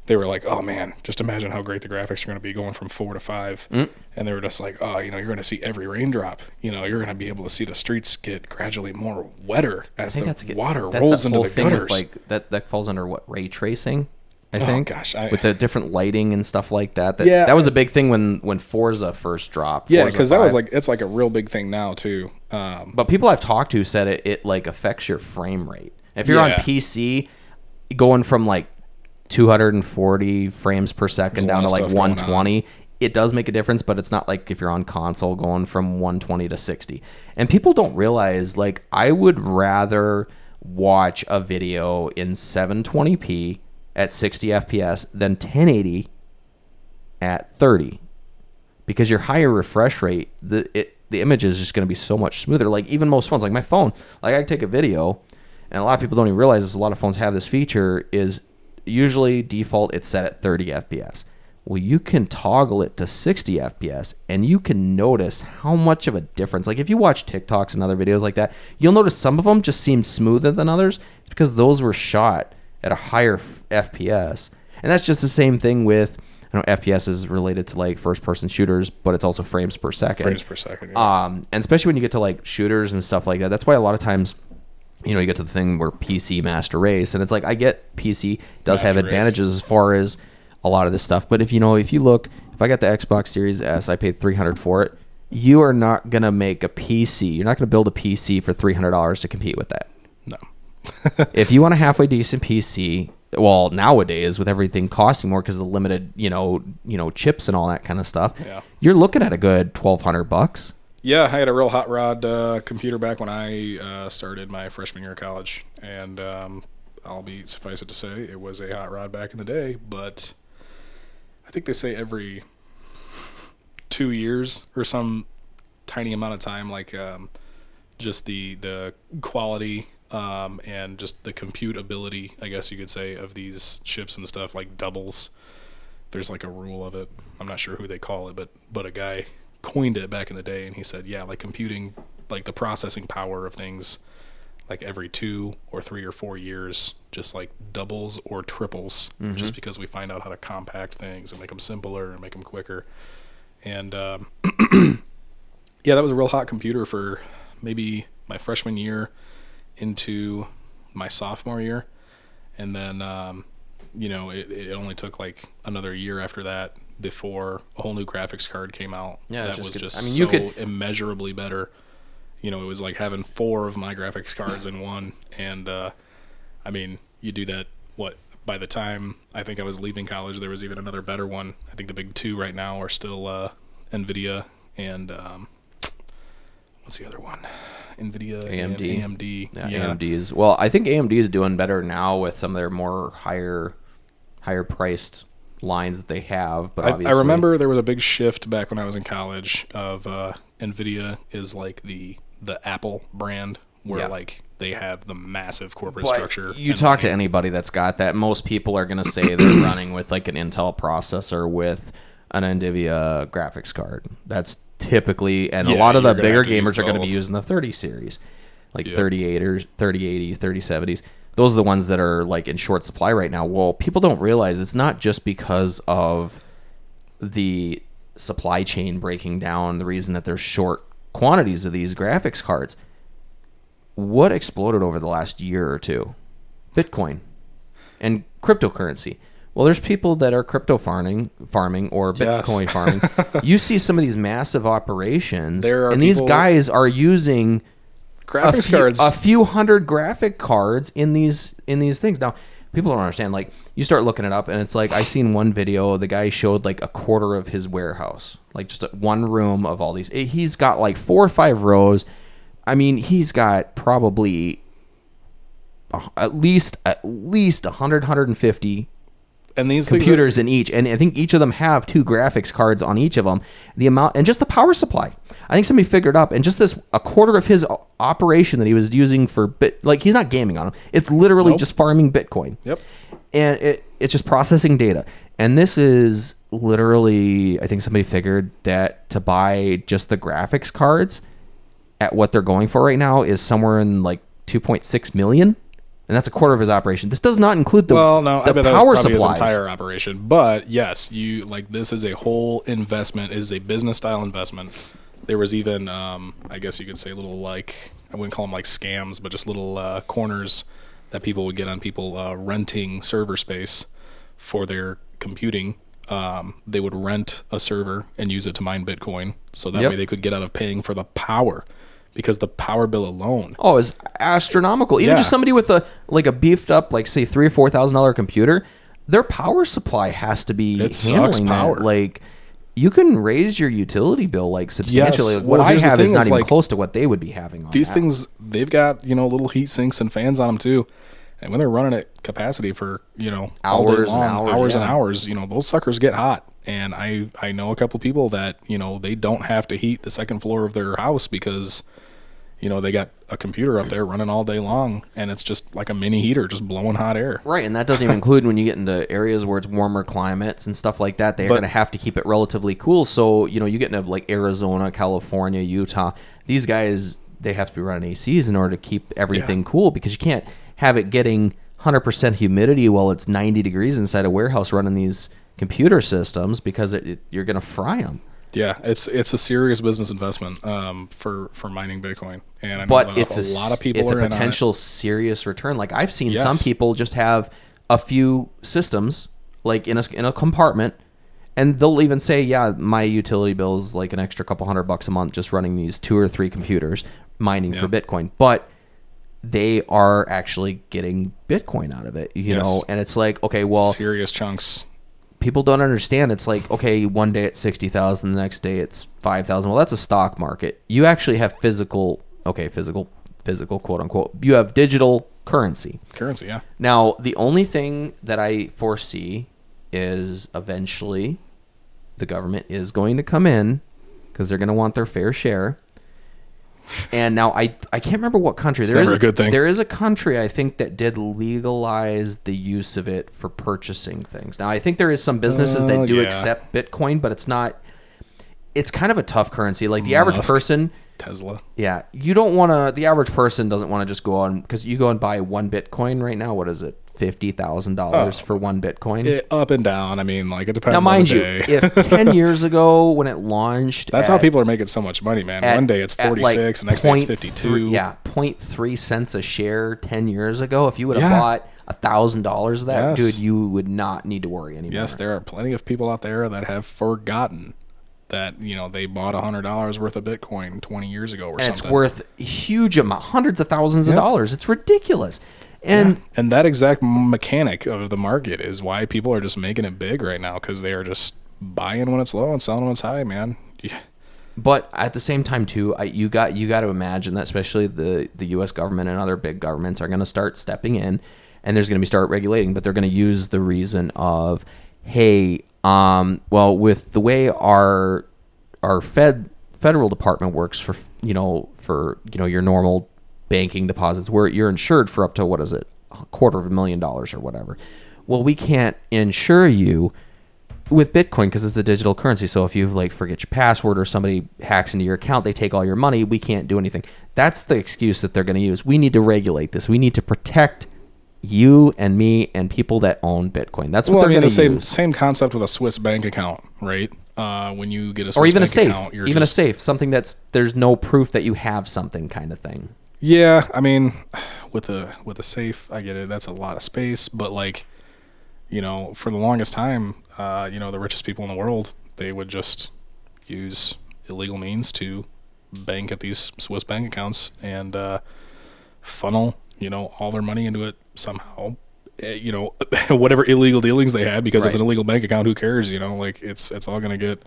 they were like, "Oh man, just imagine how great the graphics are going to be going from four to five. Mm. And they were just like, "Oh, you know, you're going to see every raindrop. You know, you're going to be able to see the streets get gradually more wetter as the good- water rolls into the gutters." like that that falls under what ray tracing. I Oh, think. gosh, I- with the different lighting and stuff like that. that Yeah, that was a big thing when when Forza first dropped. yeah, because that was like it's like a real big thing now too. Um, But people I've talked to said it, it like affects your frame rate. If you're on PC, going from like 240 frames per second down to like stuff going 120, it does make a difference. But it's not like if you're on console going from 120 to 60. And people don't realize like I would rather watch a video in 720p at 60 FPS than 1080 at 30 because your higher refresh rate, the it, the image is just going to be so much smoother. Like even most phones, like my phone, like I take a video, and a lot of people don't even realize this. A lot of phones have this feature. Is usually default it's set at 30 FPS. Well, you can toggle it to 60 FPS, and you can notice how much of a difference. Like if you watch TikToks and other videos like that, you'll notice some of them just seem smoother than others because those were shot at a higher f- FPS. And that's just the same thing with Know FPS is related to like first person shooters, but it's also frames per second. frames per second. yeah. Um, and especially when you get to like shooters and stuff like that. That's why a lot of times, you know, you get to the thing where PC master race, and it's like I get PC does have Master race. advantages as far as a lot of this stuff. But if you know, if you look, if I got the Xbox Series S, I paid three hundred for it. You are not gonna make a PC. You're not gonna build a PC for three hundred dollars to compete with that no. if you want a halfway decent PC, well, nowadays with everything costing more because of the limited, you know, you know, chips and all that kind of stuff, Yeah. you're looking at a good twelve hundred bucks. Yeah, I had a real hot rod uh, computer back when I uh, started my freshman year of college, and um, I'll be suffice it to say it was a hot rod back in the day. But I think they say every two years or some tiny amount of time, like um, just the the quality um, and just the compute ability, I guess you could say, of these chips and stuff like doubles. There's like a rule of it. I'm not sure who they call it, but but a guy coined it back in the day, and he said, yeah, like computing, like the processing power of things, like every two or three or four years, just like doubles or triples, just because we find out how to compact things and make them simpler and make them quicker. And um, yeah, that was a real hot computer for maybe my freshman year into my sophomore year, and then um, you know it, it only took like another year after that before a whole new graphics card came out. Yeah, that just was gets- just I mean, so you could- immeasurably better. You know, it was like having four of my graphics cards in one, and uh, I mean, you do that. What by the time I think I was leaving college, there was even another better one. I think the big two right now are still uh, Nvidia and um, what's the other one? Nvidia AMD. AMD. Yeah, AMD is well. I think AMD is doing better now with some of their more higher, higher priced lines that they have. But I, I remember there was a big shift back when I was in college of uh, Nvidia is like the the Apple brand where Yeah. like they have the massive corporate But structure. You talk to anybody that's got that. Most people are going to say they're running with like an Intel processor with an NVIDIA graphics card. That's typically, and a lot of the bigger gamers are going to be using the 30 series, like Yeah. 38 or 3080s, 3070s. Those are the ones that are like in short supply right now. Well, people don't realize it's not just because of the supply chain breaking down, the reason that there's short quantities of these graphics cards. What exploded over the last year or two? Bitcoin and cryptocurrency. Well, there's people that are crypto farming, farming or Yes. Bitcoin farming. you see some of these massive operations, There are and these guys are using a Graphics few, cards. a few hundred graphic cards in these in these things. Now, people don't understand. Like, you start looking it up, and it's like I seen one video. The guy showed like a quarter of his warehouse, like just a, one room of all these. Eh, he's got like four or five rows. I mean, he's got probably at least at least 100 150 and these things are- computers in each and i think each of them have two graphics cards on each of them the amount and just the power supply. I think somebody figured up and just this a quarter of his operation that he was using for bit like he's not gaming on them it's literally Nope. just farming bitcoin. Yep. and it, it's just processing data. And this is literally i think somebody figured that to buy just the graphics cards at what they're going for right now is somewhere in like 2.6 million and that's a quarter of his operation this does not include the, well, no, the I bet that power was supplies his entire operation. But yes, you like this is a whole investment. It is a business style investment. There was even, um, I guess you could say, little like I wouldn't call them like scams, but just little uh, corners that people would get on people uh, renting server space for their computing. Um, they would rent a server and use it to mine Bitcoin, so that Yep. way they could get out of paying for the power, because the power bill alone Oh, it's astronomical. Even Yeah. just somebody with a like a beefed up, like say three or four thousand dollar computer, their power supply has to be It handling power. that. Like you can raise your utility bill like substantially. Yes. Like, what Well, I have is not is, even like, close to what they would be having on these that. things they've got you know little heat sinks and fans on them too and when they're running at capacity for you know Hours and long, hours, and hours you know those suckers get hot and i i know a couple people that you know they don't have to heat the second floor of their house because you know they got a computer up there running all day long and it's just like a mini heater just blowing hot air Right, and that doesn't even include when you get into areas where it's warmer climates and stuff like that. They're going to have to keep it relatively cool. So you know, you get into like Arizona, California, Utah. These guys they have to be running ACs in order to keep everything cool because you can't have it getting 100% humidity while it's 90 degrees inside a warehouse running these computer systems because it, it, you're going to fry them. Yeah it's it's a serious business investment um for for mining bitcoin and i know but it's a, a, lot of people it's are a in on it. potential serious return. Like i've seen some people just have a few systems like in a, in a compartment and they'll even say yeah my utility bill is like an extra couple hundred bucks a month just running these two or three computers mining for bitcoin. But they are actually getting bitcoin out of it you Yes. know and it's like okay well serious chunks people don't understand. It's like okay, one day it's sixty thousand, the next day it's five thousand. Well, that's a stock market. You actually have physical, okay, physical, physical, quote unquote. You have digital currency. currency yeah Now, the only thing that I foresee is eventually the government is going to come in because they're going to want their fair share. And now I I can't remember what country there is never a good thing. There is a country I think that did legalize the use of it for purchasing things. Now I think there is some businesses Oh, that do yeah. accept Bitcoin, but it's not. It's kind of a tough currency. Like the mm, average Musk. person, tesla yeah, you don't want to. The average person doesn't want to just go on because you go and buy one Bitcoin right now. What is it? Fifty thousand dollars Oh. for one Bitcoin. it, up and down. I mean, like it depends. now, on mind you, if ten years ago when it launched, that's how people are making so much money, man. at- One day it's forty six, like, the next day it's fifty two. yeah, 0.3 cents a share ten years ago. If you would have Yeah. bought a thousand dollars of that, Yes. dude, you would not need to worry anymore. Yes, there are plenty of people out there that have forgotten that you know they bought a hundred dollars worth of Bitcoin twenty years ago or and it's something. worth huge amount, hundreds of thousands of dollars. It's ridiculous. And and that exact mechanic of the market is why people are just making it big right now because they are just buying when it's low and selling when it's high, man. Yeah. But at the same time, too, I, you got you got to imagine that especially the the U.S. government and other big governments are going to start stepping in, and there's going to be start regulating. But they're going to use the reason of, hey, um, well, with the way our our Fed federal department works for you know for you know your normal banking deposits, where you're insured for up to what is it, a quarter of a million dollars or whatever. Well, we can't insure you with Bitcoin because it's a digital currency. So if you like forget your password or somebody hacks into your account, they take all your money. We can't do anything. That's the excuse that they're going to use. We need to regulate this. We need to protect you and me and people that own Bitcoin. That's what well, they're mean, going the to same use. same concept with a Swiss bank account, right? Uh, when you get a Swiss Or even a safe, account, you're even just, a safe, something that's there's no proof that you have something kind of thing. Yeah, I mean, with a with a safe, I get it. That's a lot of space, but like, you know, for the longest time, uh, you know, the richest people in the world, they would just use illegal means to bank at these Swiss bank accounts and uh, funnel, you know, all their money into it somehow. Eh, You know, whatever illegal dealings they had, because it's an illegal bank account. Who cares? You know, like it's it's all gonna get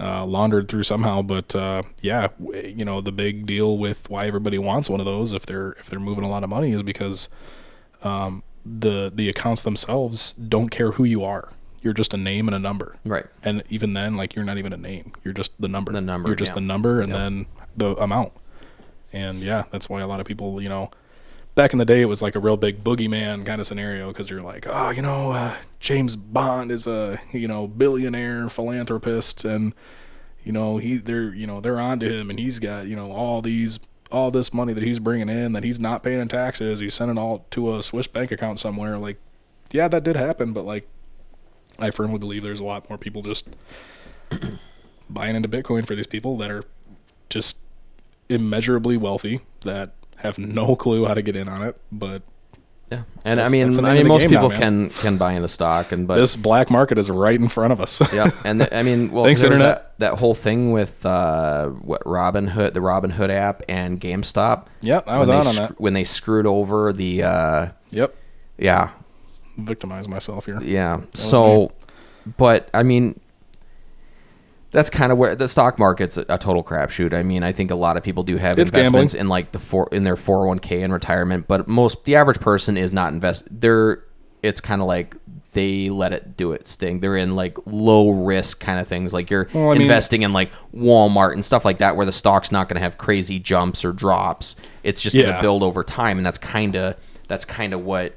uh, laundered through somehow. But uh, yeah, you know the big deal with why everybody wants one of those if they're if they're moving a lot of money is because um, the the accounts themselves don't care who you are. You're just a name and a number. Right. And even then, like you're not even a name. You're just the number. The number, You're just yeah. the number and Yeah. then the amount. And yeah, that's why a lot of people, you know, back in the day, it was like a real big boogeyman kind of scenario because you're like, oh, you know, uh, James Bond is a you know billionaire philanthropist, and you know he they're you know they're onto him, and he's got you know all these all this money that he's bringing in that he's not paying in taxes. He's sending all to a Swiss bank account somewhere. Like, yeah, that did happen, but like, I firmly believe there's a lot more people just buying into Bitcoin for these people that are just immeasurably wealthy that have no clue how to get in on it. But Yeah. And I mean, the I mean, most game now, people can can buy into stock, and but this black market is right in front of us. yeah, and the, I mean, well, Thanks, Internet. That, that whole thing with uh, what Robinhood, the Robinhood app, and GameStop. yep, I was on sc- that. when they screwed over the. Uh, Yep, yeah, victimize myself here. yeah. was So, but I mean, that's kind of where the stock market's a, a total crapshoot. I mean, I think a lot of people do have It's investments gambling. in like the four in their four hundred one k in retirement, but most the average person is not invest. They're it's kind of like they let it do its thing. They're in like low risk kind of things, like you're Well, I mean- investing in like Walmart and stuff like that, where the stock's not going to have crazy jumps or drops. It's just going to build over time, and that's kind of that's kind of what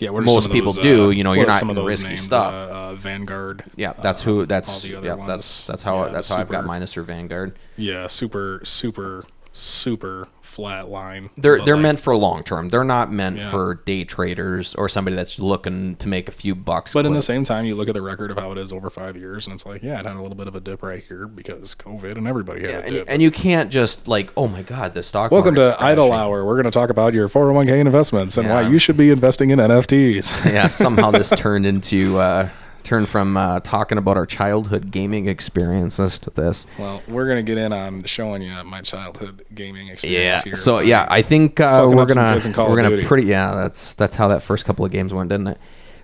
Yeah, most people those, do. uh, You know, you're not some of those risky named, stuff. Uh, uh, Vanguard. Yeah, that's uh, who. That's yeah. ones. That's that's how Yeah, that's how I've got minus through Vanguard. Yeah, super, super, super flat line. They're they're like, meant for long term. They're not meant Yeah. for day traders or somebody that's looking to make a few bucks. But in the same time, you look at the record of how it is over five years, and it's like, yeah, it had a little bit of a dip right here because COVID, and everybody had yeah, a and, dip. and you can't just like, oh my god, the stock. Welcome to market's Idle. Hour. We're going to talk about your 401k investments and why you should be investing in NFTs. yeah, somehow this turned into uh, turned from uh, talking about our childhood gaming experiences to this. well, we're going to get in on showing you my childhood gaming experience Yeah. here. So yeah, I think uh, we're gonna kids in Call we're gonna Duty. pretty yeah. That's that's how that first couple of games went, didn't it?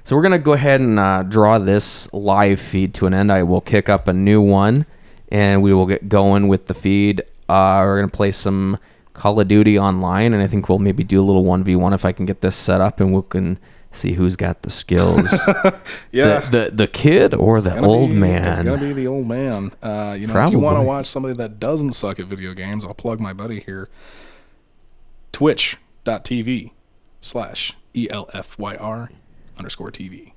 So we're gonna go ahead and uh, draw this live feed to an end. I will kick up a new one, and we will get going with the feed. Uh, we're gonna play some Call of Duty online, and I think we'll maybe do a little one v one if I can get this set up, and we can see who's got the skills. yeah. the, the the kid or the old be- It's gonna be the old man. Uh, you know, if you want to watch somebody that doesn't suck at video games, I'll plug my buddy here. Twitch.tv slash E L F Y R underscore TV.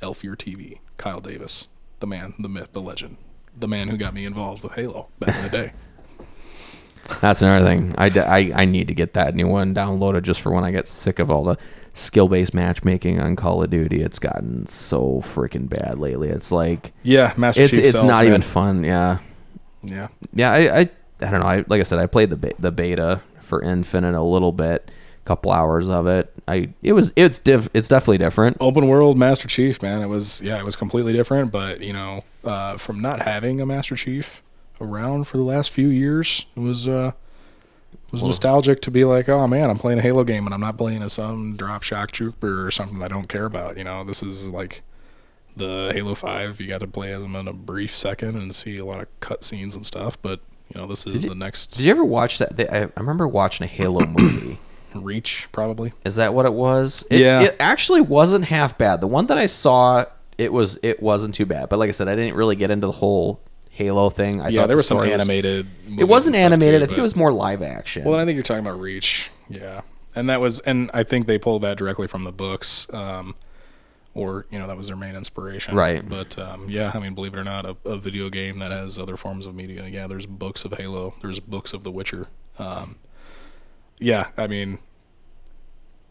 Elfyr TV. Kyle Davis. The man, the myth, the legend. The man who got me involved with Halo back in the day. That's another thing. I, I, I need to get that new one downloaded just for when I get sick of all the skill based matchmaking on Call of Duty. It's gotten so freaking bad lately. It's like Yeah, Master it's Chief it's sells, not man. even fun. Yeah, Yeah. yeah. I I, I don't know. I like I said, I played the be- the beta for Infinite a little bit, couple hours of it. I it was it's diff it's definitely different. Open world Master Chief, man. It was yeah, it was completely different. But you know, uh, from not having a Master Chief around for the last few years, it was uh, it was Well- nostalgic to be like, oh man, I'm playing a Halo game and I'm not playing as some drop shock trooper or something I don't care about. You know, this is like the Halo Five. You got to play as them in a brief second and see a lot of cutscenes and stuff. But you know, this is you- the next Did you ever watch that? I, I remember watching a Halo movie. Reach, probably. Is that what it was? It, Yeah. It actually wasn't half bad. The one that I saw, it was it wasn't too bad. But like I said, I didn't really get into the whole Halo thing. I yeah, thought there the was some animated. it wasn't animated. too, I think it was more live action. Well, I think you're talking about Reach. Yeah, and that was, and I think they pulled that directly from the books, um, or you know, that was their main inspiration. Right. But um, yeah, I mean, believe it or not, a, a video game that has other forms of media. Yeah, there's books of Halo. There's books of The Witcher. Um, yeah, I mean,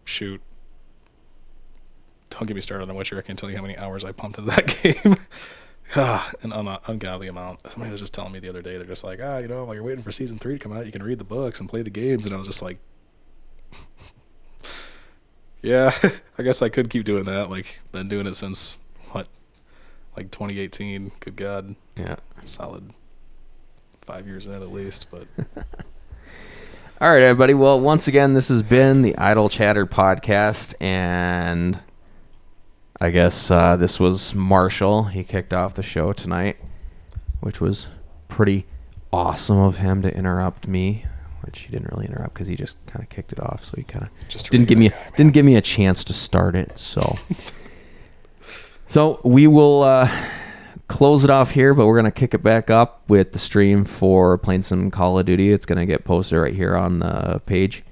shoot. Don't get me started on The Witcher. I can't tell you how many hours I pumped into that game. Ah, an un- ungodly amount. Somebody was just telling me the other day, they're just like, ah, you know, while you're waiting for season three to come out, you can read the books and play the games. And I was just like, Yeah, I guess I could keep doing that. Like, been doing it since what, like 2018. Good God, Yeah. solid five years in at least. But All right, everybody. Well, once again, this has been the Idle Chatter podcast, and I guess uh, this was Marshall. He kicked off the show tonight, which was pretty awesome of him to interrupt me. Which he didn't really interrupt because he just kind of kicked it off. So he kind of just didn't give me a, guy, didn't give me a chance to start it. So, so we will uh, close it off here, but we're gonna kick it back up with the stream for playing some Call of Duty. It's gonna get posted right here on the page.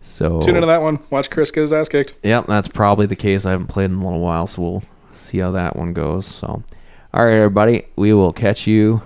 So Tune into that one. Watch Chris get his ass kicked. Yep, that's probably the case. I haven't played in a little while, so we'll see how that one goes. So, all right, everybody, we will catch you